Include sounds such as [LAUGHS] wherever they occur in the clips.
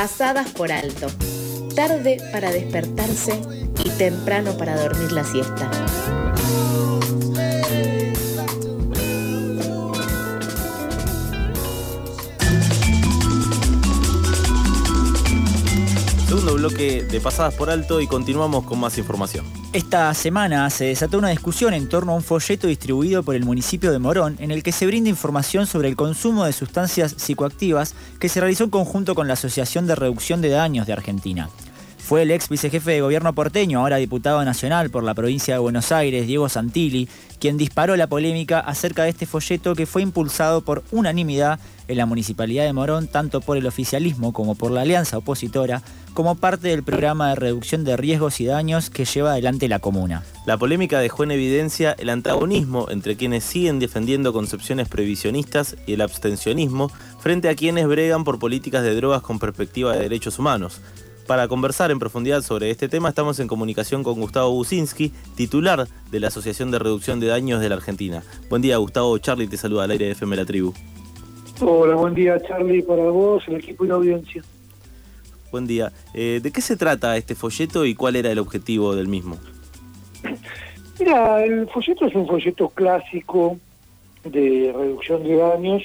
pasadas por alto, tarde para despertarse y temprano para dormir la siesta. Segundo bloque de Pasadas por Alto y continuamos con más información. Esta semana se desató una discusión en torno a un folleto distribuido por el municipio de Morón en el que se brinda información sobre el consumo de sustancias psicoactivas que se realizó en conjunto con la Asociación de Reducción de Daños de Argentina. Fue el ex vicejefe de gobierno porteño, ahora diputado nacional por la provincia de Buenos Aires, Diego Santilli, quien disparó la polémica acerca de este folleto que fue impulsado por unanimidad en la municipalidad de Morón, tanto por el oficialismo como por la alianza opositora, como parte del programa de reducción de riesgos y daños que lleva adelante la comuna. La polémica dejó en evidencia el antagonismo entre quienes siguen defendiendo concepciones previsionistas y el abstencionismo frente a quienes bregan por políticas de drogas con perspectiva de derechos humanos. Para conversar en profundidad sobre este tema estamos en comunicación con Gustavo Businski, titular de la Asociación de Reducción de Daños de la Argentina. Buen día Gustavo, Charlie te saluda al aire de FM La Tribu. Hola, buen día Charlie para vos, el equipo y la audiencia. Buen día. Eh, ¿De qué se trata este folleto y cuál era el objetivo del mismo? [LAUGHS] Mira, el folleto es un folleto clásico de reducción de daños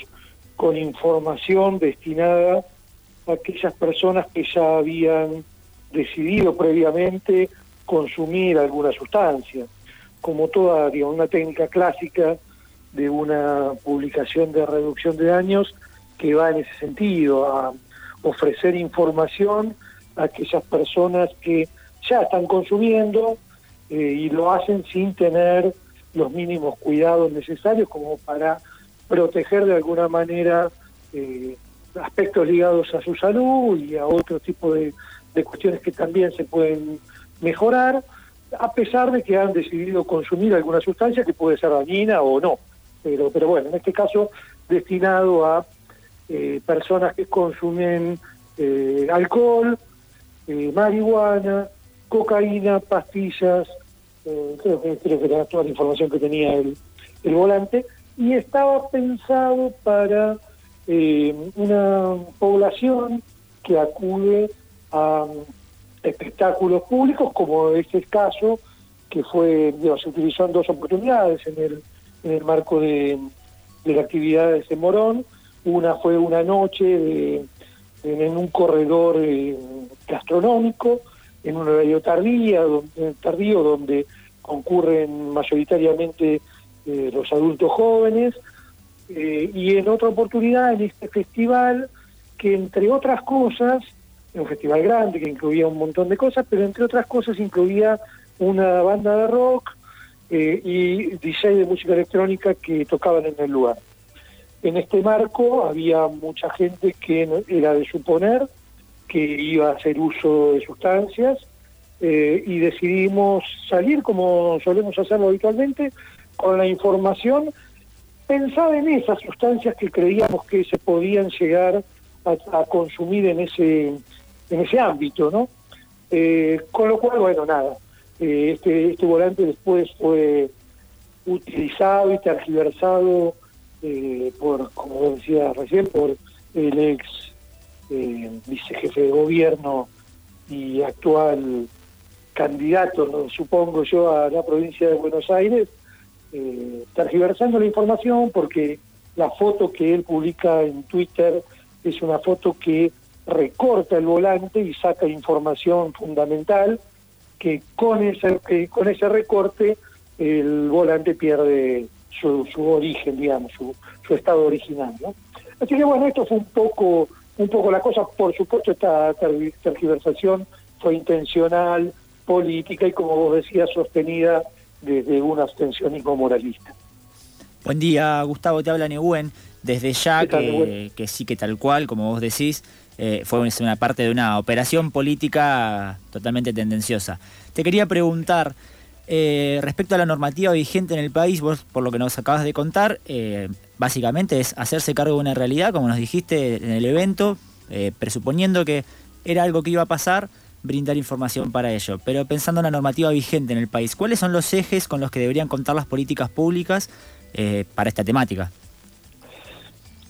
con información destinada aquellas personas que ya habían decidido previamente consumir alguna sustancia, como toda una técnica clásica de una publicación de reducción de daños que va en ese sentido, a ofrecer información a aquellas personas que ya están consumiendo eh, y lo hacen sin tener los mínimos cuidados necesarios como para proteger de alguna manera eh, aspectos ligados a su salud y a otro tipo de, cuestiones que también se pueden mejorar, a pesar de que han decidido consumir alguna sustancia que puede ser dañina o no. Pero, pero bueno, en este caso destinado a eh, personas que consumen eh, alcohol, eh, marihuana, cocaína, pastillas, creo, que, creo que era toda la información que tenía el, el volante, y estaba pensado para eh, una población que acude a espectáculos públicos, como es el caso, que fue, se utilizó en dos oportunidades en el, en el marco de, de las actividades de Morón. Una fue una noche en un corredor eh, gastronómico, en un horario tardía, donde, tardío, donde concurren mayoritariamente eh, los adultos jóvenes, eh, y en otra oportunidad, en este festival, que entre otras cosas, un festival grande que incluía un montón de cosas, pero entre otras cosas incluía una banda de rock eh, y DJ de música electrónica que tocaban en el lugar. En este marco había mucha gente que era de suponer que iba a hacer uso de sustancias eh, y decidimos salir como solemos hacerlo habitualmente con la información pensaba en esas sustancias que creíamos que se podían llegar a, consumir en ese en ese ámbito, ¿no? Eh, con lo cual, bueno, nada, eh, este, este volante después fue utilizado y tergiversado eh, por, como decía recién, por el ex vicejefe de gobierno y actual candidato, supongo yo, a la provincia de Buenos Aires, eh, tergiversando la información porque la foto que él publica en Twitter es una foto que recorta el volante y saca información fundamental que con ese, con ese recorte el volante pierde su, su origen, digamos, su, su estado original. Así que bueno, esto fue un poco, un poco la cosa. Por supuesto, esta tergiversación fue intencional, política y, como vos decías, sostenida desde un abstencionismo moralista. Buen día, Gustavo, te habla Neguen. Desde ya que, que, sí que tal cual, como vos decís, eh, fue una parte de una operación política totalmente tendenciosa. Te quería preguntar, eh, respecto a la normativa vigente en el país, vos por lo que nos acabas de contar, eh, básicamente es hacerse cargo de una realidad, como nos dijiste en el evento, presuponiendo que era algo que iba a pasar, brindar información para ello. Pero pensando en la normativa vigente en el país, ¿cuáles son los ejes con los que deberían contar las políticas públicas eh, para esta temática?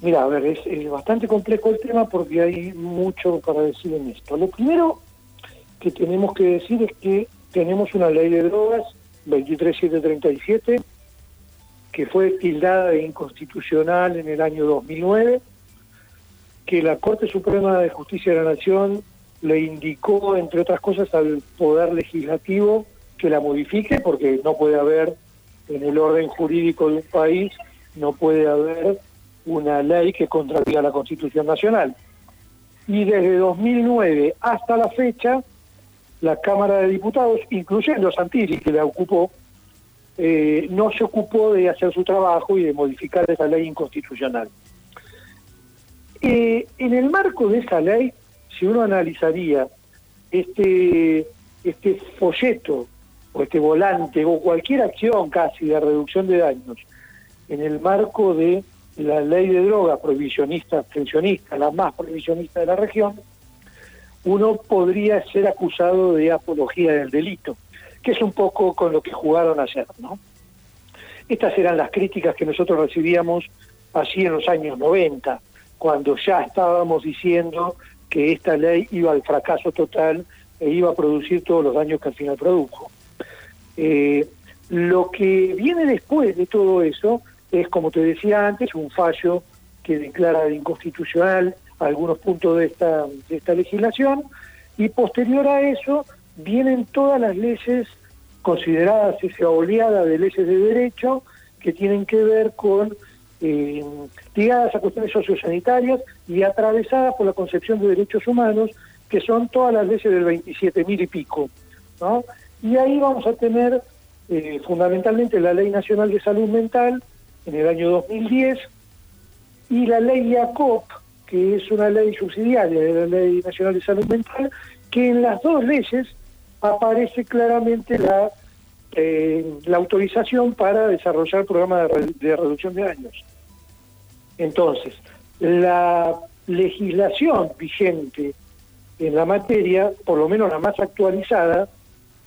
Mira, a ver, es, bastante complejo el tema porque hay mucho para decir en esto. Lo primero que tenemos que decir es que tenemos una ley de drogas, 23737, que fue tildada de inconstitucional en el año 2009, que la Corte Suprema de Justicia de la Nación le indicó, entre otras cosas, al Poder Legislativo que la modifique, porque no puede haber, en el orden jurídico de un país, no puede haber una ley que contradiga la Constitución Nacional. Y desde 2009 hasta la fecha, la Cámara de Diputados, incluyendo Santilli, que la ocupó, eh, no se ocupó de hacer su trabajo y de modificar esa ley inconstitucional. Eh, en el marco de esa ley, si uno analizaría este, este folleto o este volante o cualquier acción casi de reducción de daños en el marco de la ley de droga prohibicionista, abstencionista, la más prohibicionista de la región, uno podría ser acusado de apología del delito, que es un poco con lo que jugaron ayer, ¿no? Estas eran las críticas que nosotros recibíamos así en los años 90, cuando ya estábamos diciendo que esta ley iba al fracaso total e iba a producir todos los daños que al final produjo. Eh, lo que viene después de todo eso es, como te decía antes, un fallo que declara de inconstitucional algunos puntos de esta, de esta legislación y posterior a eso vienen todas las leyes consideradas esa oleada de leyes de derecho que tienen que ver con eh, ligadas a cuestiones sociosanitarias y atravesadas por la concepción de derechos humanos, que son todas las leyes del 27 mil y pico. ¿no? Y ahí vamos a tener eh, fundamentalmente la Ley Nacional de Salud Mental, en el año 2010 y la ley IACOP, que es una ley subsidiaria de la Ley Nacional de Salud Mental, que en las dos leyes aparece claramente la, eh, la autorización para desarrollar programas de, de reducción de daños. Entonces, la legislación vigente en la materia, por lo menos la más actualizada,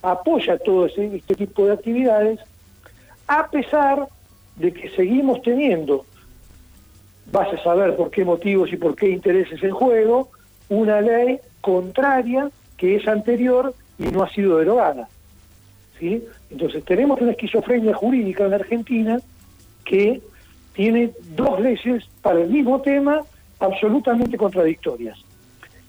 apoya todo este tipo de actividades, a pesar de que seguimos teniendo, vas a saber por qué motivos y por qué intereses en juego, una ley contraria que es anterior y no ha sido derogada. Entonces tenemos una esquizofrenia jurídica en Argentina que tiene dos leyes para el mismo tema absolutamente contradictorias.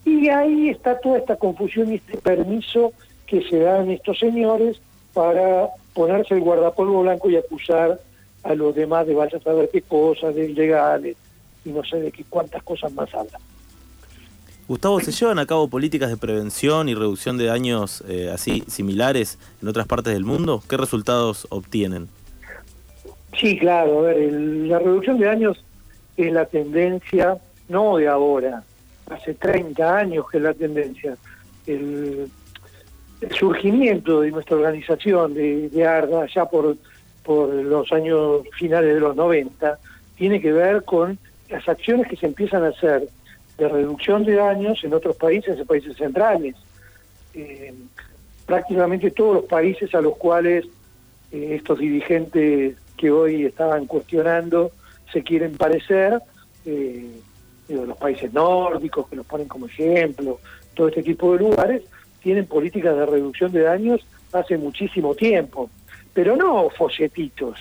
Y ahí está toda esta confusión y este permiso que se dan estos señores para ponerse el guardapolvo blanco y acusar a los demás de vaya a saber qué cosas, de ilegales y no sé de qué cuántas cosas más hablan. Gustavo, ¿se llevan a cabo políticas de prevención y reducción de daños eh, así similares en otras partes del mundo? ¿Qué resultados obtienen? Sí, claro, a ver, la reducción de daños es la tendencia, no de ahora, hace 30 años que es la tendencia. El, surgimiento de nuestra organización de, de ARDA, ya por por los años finales de los 90, tiene que ver con las acciones que se empiezan a hacer de reducción de daños en otros países, en países centrales. Eh, prácticamente todos los países a los cuales eh, estos dirigentes que hoy estaban cuestionando se quieren parecer, eh, los países nórdicos que los ponen como ejemplo, todo este tipo de lugares, tienen políticas de reducción de daños hace muchísimo tiempo pero no folletitos.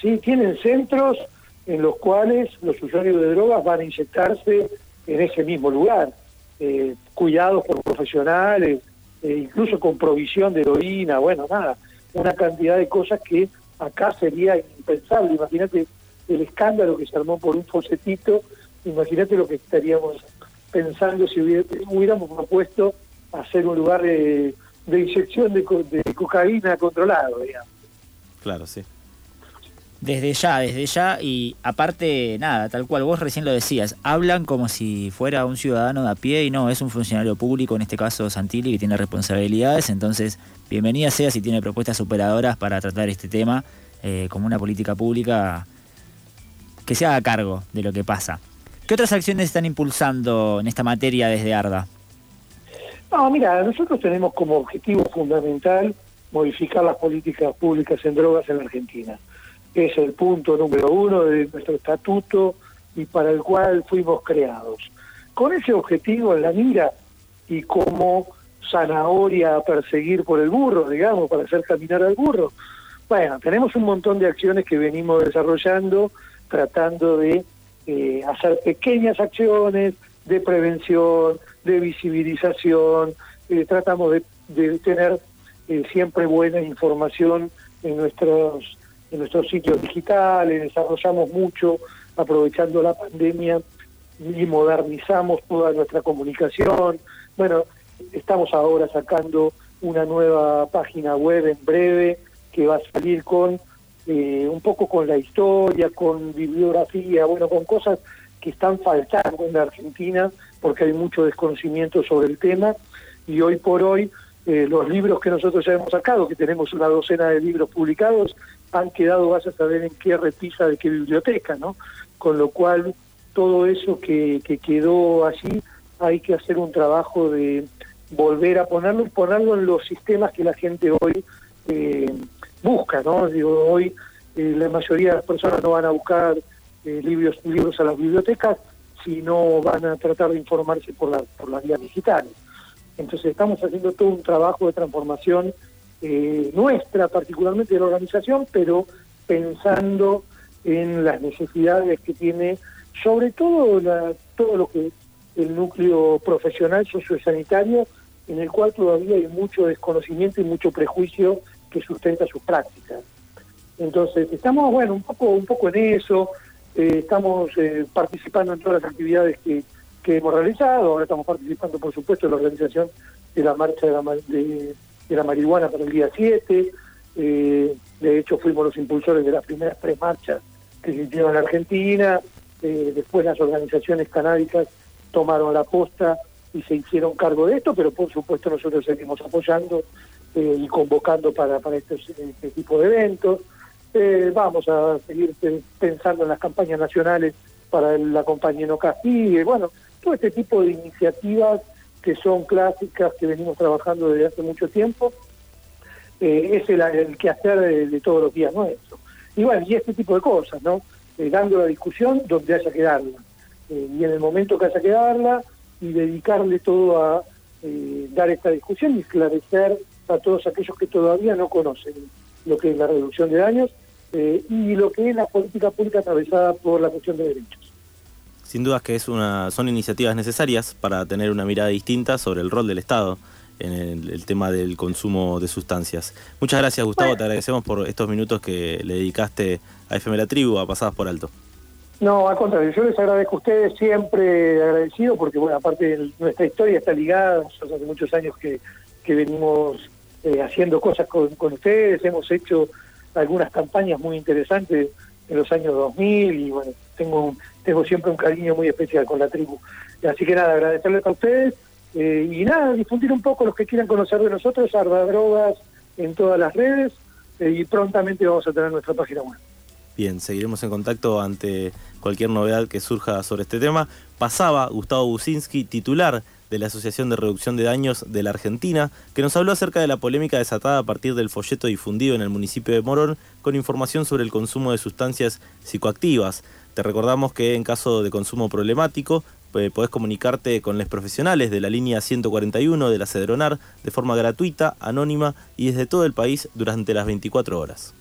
¿sí? Tienen centros en los cuales los usuarios de drogas van a inyectarse en ese mismo lugar, eh, cuidados por profesionales, eh, incluso con provisión de heroína, bueno, nada, una cantidad de cosas que acá sería impensable. Imagínate el escándalo que se armó por un focetito, imagínate lo que estaríamos pensando si hubiéramos propuesto hacer un lugar de, inyección de, de cocaína controlado, digamos. Claro, sí. Desde ya, desde ya, y aparte, nada, tal cual vos recién lo decías, hablan como si fuera un ciudadano de a pie y no, es un funcionario público, en este caso Santilli, que tiene responsabilidades, entonces, bienvenida sea si tiene propuestas superadoras para tratar este tema eh, como una política pública que se haga cargo de lo que pasa. ¿Qué otras acciones están impulsando en esta materia desde ARDA? No, mira, nosotros tenemos como objetivo fundamental modificar las políticas públicas en drogas en la Argentina. Es el punto número uno de nuestro estatuto y para el cual fuimos creados. Con ese objetivo en la mira y como zanahoria a perseguir por el burro, digamos, para hacer caminar al burro. Bueno, tenemos un montón de acciones que venimos desarrollando, tratando de eh, hacer pequeñas acciones de prevención, de visibilización, eh, tratamos de, de tener eh, siempre buena información en nuestros, nuestros sitios digitales, desarrollamos mucho aprovechando la pandemia y modernizamos toda nuestra comunicación. Bueno, estamos ahora sacando una nueva página web en breve que va a salir con eh, un poco con la historia, con bibliografía, bueno, con cosas que están faltando en Argentina porque hay mucho desconocimiento sobre el tema y hoy por hoy eh, los libros que nosotros ya hemos sacado, que tenemos una docena de libros publicados, han quedado, vas a saber en qué repisa de qué biblioteca, ¿no? Con lo cual, todo eso que, que quedó allí, hay que hacer un trabajo de volver a ponerlo y ponerlo en los sistemas que la gente hoy eh, busca, ¿no? Digo, hoy eh, la mayoría de las personas no van a buscar eh, libros, libros a las bibliotecas, sino van a tratar de informarse por, la, por las vías digitales. Entonces estamos haciendo todo un trabajo de transformación eh, nuestra, particularmente de la organización, pero pensando en las necesidades que tiene, sobre todo todo lo que el núcleo profesional sociosanitario, en el cual todavía hay mucho desconocimiento y mucho prejuicio que sustenta sus prácticas. Entonces estamos, bueno, un poco, un poco en eso, eh, estamos eh, participando en todas las actividades que que hemos realizado. Ahora estamos participando, por supuesto, en la organización de la marcha de la, de, la marihuana para el día 7. Eh, de hecho, fuimos los impulsores de las primeras tres marchas que se hicieron en Argentina. Eh, después las organizaciones canábicas tomaron la posta y se hicieron cargo de esto, pero por supuesto nosotros seguimos apoyando eh, y convocando para, para este, este tipo de eventos. vamos a seguir pensando en las campañas nacionales para la compañía No Castigue. Bueno, todo este tipo de iniciativas que son clásicas, que venimos trabajando desde hace mucho tiempo, eh, es el, el quehacer de, todos los días nuestros. Y bueno, y este tipo de cosas, ¿no? Eh, dando la discusión donde haya que darla. Eh, y en el momento que haya que darla, y dedicarle todo a dar esta discusión y esclarecer a todos aquellos que todavía no conocen lo que es la reducción de daños y lo que es la política pública atravesada por la cuestión de derechos. Sin dudas que es una, son iniciativas necesarias para tener una mirada distinta sobre el rol del Estado en el, tema del consumo de sustancias. Muchas gracias Gustavo, te agradecemos por estos minutos que le dedicaste a FM La Tribu, a Pasadas por Alto. No, al contrario, yo les agradezco a ustedes, siempre agradecido, porque bueno, aparte nuestra historia está ligada, nosotros hace muchos años que, que venimos eh, haciendo cosas con, con ustedes, hemos hecho algunas campañas muy interesantes en los años 2000 y bueno, tengo, tengo siempre un cariño muy especial con la tribu. Así que nada, agradecerles a ustedes eh, y nada, difundir un poco los que quieran conocer de nosotros, Arda Drogas en todas las redes eh, y prontamente vamos a tener nuestra página web. Bien, seguiremos en contacto ante cualquier novedad que surja sobre este tema. Pasaba Gustavo Businski, titular de la Asociación de Reducción de Daños de la Argentina, que nos habló acerca de la polémica desatada a partir del folleto difundido en el municipio de Morón con información sobre el consumo de sustancias psicoactivas. Te recordamos que en caso de consumo problemático, podés comunicarte con los profesionales de la línea 141 de la Cedronar de forma gratuita, anónima y desde todo el país durante las 24 horas.